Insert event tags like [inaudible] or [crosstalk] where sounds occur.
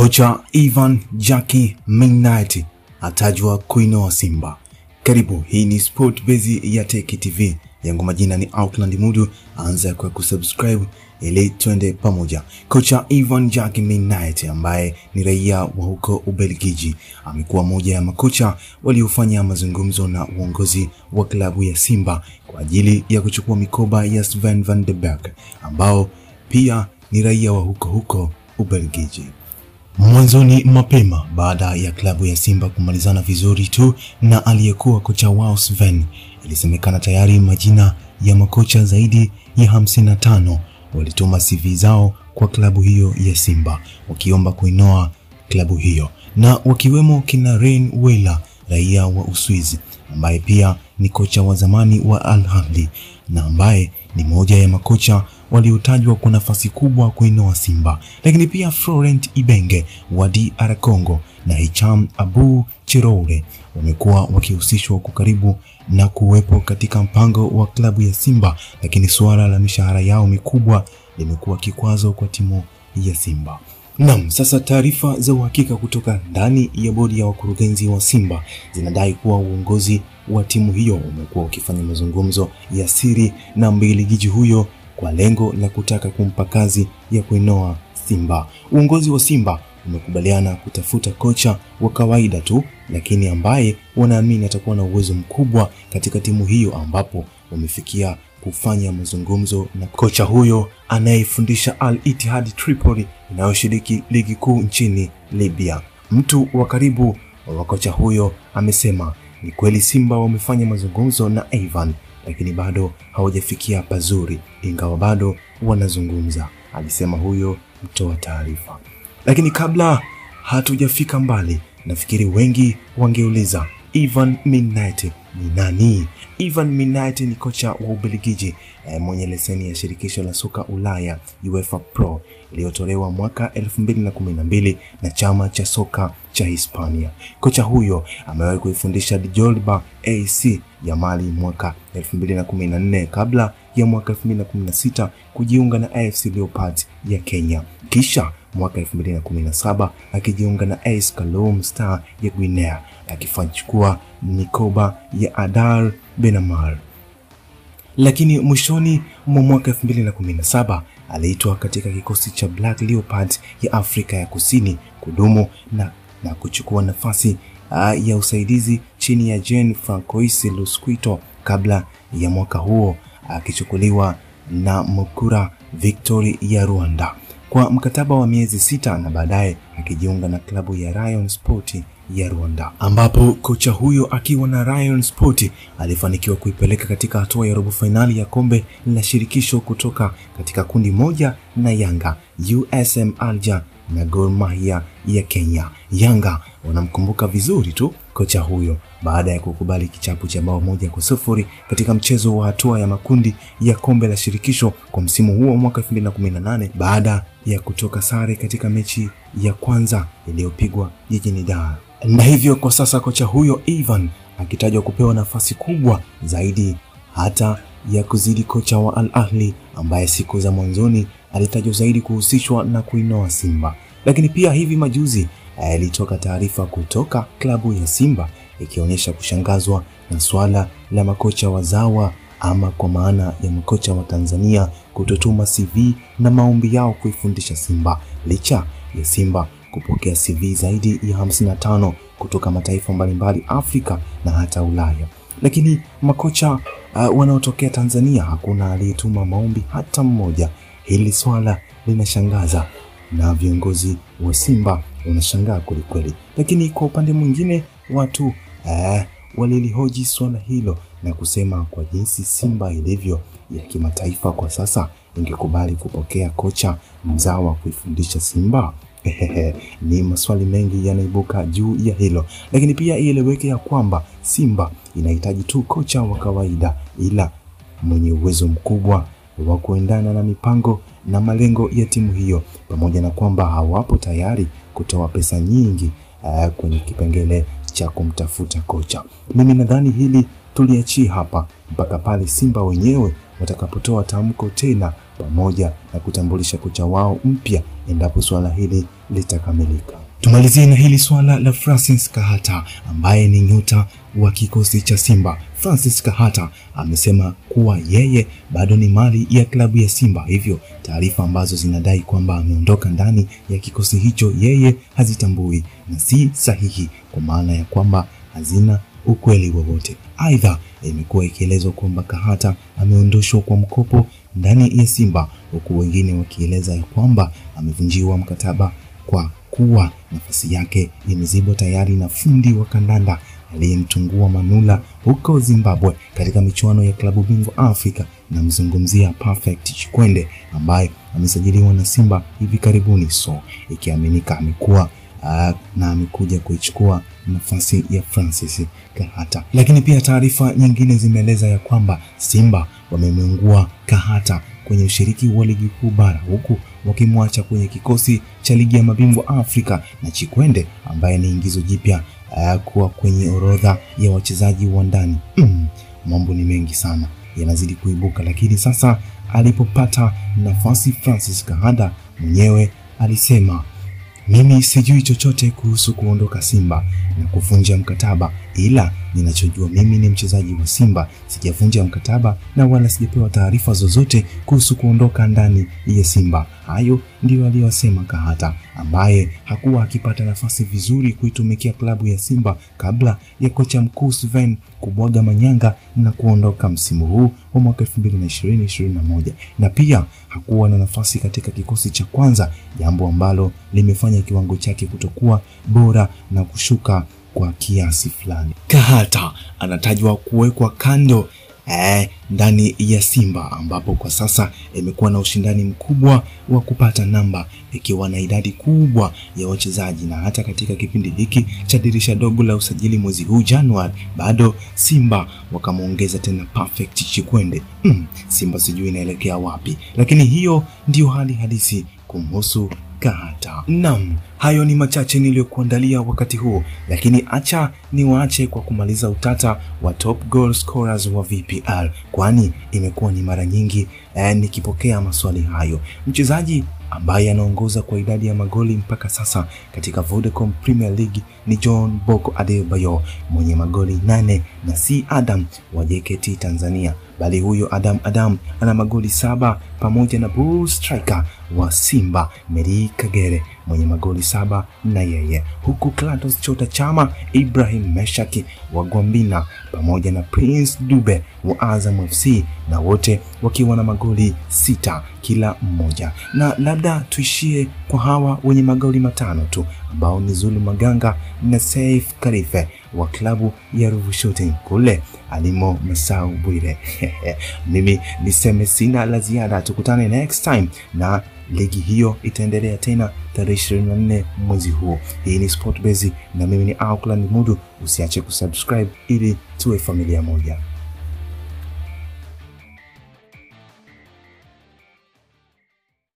Kocha Ivan Jaki Midnight atajwa kuinoa Simba. Karibu, hii ni Sport Base ya Teki TV. Yangu majina ni Outland Mudu, anza kwa kusubscribe ili twende pamoja. Kocha Ivan Jaki Midnight ambaye ni raia wa huko Ubelgiji amekuwa moja ya makocha waliofanya mazungumzo na uongozi wa klabu ya Simba kwa ajili ya kuchukua mikoba ya Sven van de Beek ambao pia ni raia wa huko huko Ubelgiji. Mwanzoni mapema baada ya klabu ya Simba kumalizana vizuri tu na aliyekuwa kocha wao Sven, ilisemekana tayari majina ya makocha zaidi ya 55 walituma CV zao kwa klabu hiyo ya Simba wakiomba kuinoa klabu hiyo. Na wakiwemo kina Rein Weiler raia wa Uswizi ambaye pia ni kocha wa zamani wa Al Ahly na ambaye ni moja ya makocha waliotajwa kwa nafasi kubwa kuinoa Simba, lakini pia Florent Ibenge wa DR Congo na Hicham Abu Chiroure wamekuwa wakihusishwa kwa karibu na kuwepo katika mpango wa klabu ya Simba, lakini suala la mishahara yao mikubwa limekuwa kikwazo kwa timu ya Simba. Naam, sasa taarifa za uhakika kutoka ndani ya bodi ya wakurugenzi wa Simba zinadai kuwa uongozi wa timu hiyo umekuwa ukifanya mazungumzo ya siri na mbiligiji huyo kwa lengo la kutaka kumpa kazi ya kuinoa Simba. Uongozi wa Simba umekubaliana kutafuta kocha wa kawaida tu, lakini ambaye wanaamini atakuwa na uwezo mkubwa katika timu hiyo, ambapo wamefikia kufanya mazungumzo na kocha huyo anayefundisha Al Ittihad Tripoli inayoshiriki ligi kuu nchini Libya. Mtu wa karibu wa kocha huyo amesema ni kweli Simba wamefanya mazungumzo na Ivan lakini bado hawajafikia pazuri, ingawa bado wanazungumza, alisema huyo mtoa taarifa. Lakini kabla hatujafika mbali, nafikiri wengi wangeuliza Ivan Midnight ni nani? Ivan Midnight ni kocha wa Ubelgiji eh, mwenye leseni ya shirikisho la soka Ulaya UEFA Pro iliyotolewa mwaka 2012 na chama cha soka cha Hispania. Kocha huyo amewahi kuifundisha Djolba AC ya Mali mwaka 2014 kabla ya mwaka 2016 kujiunga na AFC Leopards ya Kenya, kisha mwaka 2017 akijiunga na AS Kaloum Star ya Guinea akifanchukua mikoba ya Adar Benamar, lakini mwishoni mwa mwaka 2017 aliitwa katika kikosi cha Black Leopard ya Afrika ya Kusini kudumu na, na kuchukua nafasi uh, ya usaidizi chini ya Jean Francois Lusquito kabla ya mwaka huo akichukuliwa uh, na Mukura Victory ya Rwanda kwa mkataba wa miezi sita na baadaye akijiunga na klabu ya Rayon Sport ya Rwanda, ambapo kocha huyo akiwa na Rayon Sport alifanikiwa kuipeleka katika hatua ya robo fainali ya kombe la shirikisho kutoka katika kundi moja na Yanga, USM Alger na Gor Mahia ya Kenya. Yanga wanamkumbuka vizuri tu kocha huyo baada ya kukubali kichapo cha bao moja kwa sufuri katika mchezo wa hatua ya makundi ya kombe la shirikisho kwa msimu huo mwaka 2018 baada ya kutoka sare katika mechi ya kwanza iliyopigwa jijini Dar. Na hivyo kwa sasa kocha huyo Ivan akitajwa kupewa nafasi kubwa zaidi hata ya kuzidi kocha wa Al Ahli ambaye siku za mwanzoni alitajwa zaidi kuhusishwa na kuinoa Simba. Lakini pia hivi majuzi ilitoka taarifa kutoka klabu ya Simba ikionyesha kushangazwa na swala la makocha wazawa ama kwa maana ya makocha wa Tanzania kutotuma CV na maombi yao kuifundisha Simba licha ya Simba kupokea CV zaidi ya 55 kutoka mataifa mbalimbali Afrika na hata Ulaya. Lakini makocha uh, wanaotokea Tanzania hakuna aliyetuma maombi hata mmoja. Hili swala linashangaza na viongozi wa Simba wanashangaa kwelikweli, lakini kwa upande mwingine watu aa, walilihoji swala hilo na kusema kwa jinsi Simba ilivyo ya kimataifa kwa sasa, ingekubali kupokea kocha mzawa kuifundisha Simba? Ni maswali mengi yanaibuka juu ya hilo, lakini pia ieleweke ya kwamba Simba inahitaji tu kocha wa kawaida, ila mwenye uwezo mkubwa wa kuendana na mipango na malengo ya timu hiyo, pamoja na kwamba hawapo tayari kutoa pesa nyingi uh, kwenye kipengele cha kumtafuta kocha. Mimi nadhani hili tuliachie hapa mpaka pale Simba wenyewe watakapotoa tamko tena pamoja na kutambulisha kocha wao mpya endapo suala hili litakamilika. Tumalizie na hili swala la Francis Kahata ambaye ni nyota wa kikosi cha Simba. Francis Kahata amesema kuwa yeye bado ni mali ya klabu ya Simba, hivyo taarifa ambazo zinadai kwamba ameondoka ndani ya kikosi hicho yeye hazitambui na si sahihi, kwa maana ya kwamba hazina ukweli wowote. Aidha, imekuwa ikielezwa kwamba Kahata ameondoshwa kwa mkopo ndani ya Simba, huku wengine wakieleza ya kwamba amevunjiwa mkataba kwa kuwa nafasi yake imezibwa tayari na fundi wa kandanda aliyemtungua Manula huko Zimbabwe katika michuano ya klabu bingwa Afrika. Namzungumzia Perfect Chikwende ambaye amesajiliwa na Simba hivi karibuni, so ikiaminika amekuwa uh, na amekuja kuichukua nafasi ya Francis Kahata. Lakini pia taarifa nyingine zimeeleza ya kwamba Simba wamemwengua Kahata kwenye ushiriki wa ligi kuu bara huku wakimwacha kwenye kikosi cha ligi ya mabingwa Afrika na Chikwende ambaye ni ingizo jipya uh, kuwa kwenye orodha ya wachezaji wa ndani. Mm, mambo ni mengi sana yanazidi kuibuka, lakini sasa alipopata nafasi Francis Kahata mwenyewe alisema mimi sijui chochote kuhusu kuondoka Simba na kuvunja mkataba, ila ninachojua mimi ni mchezaji wa Simba, sijavunja mkataba na wala sijapewa taarifa zozote kuhusu kuondoka ndani ya Simba. Hayo ndiyo aliyosema Kahata, ambaye hakuwa akipata nafasi vizuri kuitumikia klabu ya Simba kabla ya kocha mkuu Sven kubwaga manyanga na kuondoka msimu huu wa mwaka 2020-2021 na pia hakuwa na nafasi katika kikosi cha kwanza, jambo ambalo limefanya kiwango chake kutokuwa bora na kushuka kwa kiasi fulani. Kahata anatajwa kuwekwa kando eh, ndani ya Simba ambapo kwa sasa imekuwa na ushindani mkubwa wa kupata namba ikiwa na idadi kubwa ya wachezaji, na hata katika kipindi hiki cha dirisha dogo la usajili mwezi huu Januari, bado Simba wakamwongeza tena Perfect Chikwende. Mm, Simba sijui inaelekea wapi, lakini hiyo ndiyo hali halisi kumhusu Kahata. Naam, hayo ni machache niliyokuandalia wakati huu, lakini acha niwaache kwa kumaliza utata wa top goal scorers wa VPL, kwani imekuwa ni mara nyingi eh, nikipokea maswali hayo. Mchezaji ambaye anaongoza kwa idadi ya magoli mpaka sasa katika Vodacom Premier League ni John Boko Adebayo mwenye magoli nane na si Adam wa JKT Tanzania, bali huyo Adam Adam ana magoli saba pamoja na bull striker wa Simba Meri Kagere mwenye magoli saba na yeye, huku Clatous Chota Chama, Ibrahim Meshaki wa Gwambina pamoja na Prince Dube wa Azam FC na wote wakiwa na magoli sita kila mmoja. Na labda tuishie kwa hawa wenye magoli matano tu ambao ni Zulu Maganga na Saif Karife wa klabu ya Ruvu Shooting kule alimo Masau Bwire. [laughs] Mimi niseme sina la ziada, tukutane next time na ligi hiyo itaendelea tena tarehe 24 mwezi huu. Hii ni Sportbase na mimi ni Auckland Mudu. Usiache kusubscribe ili tuwe familia moja.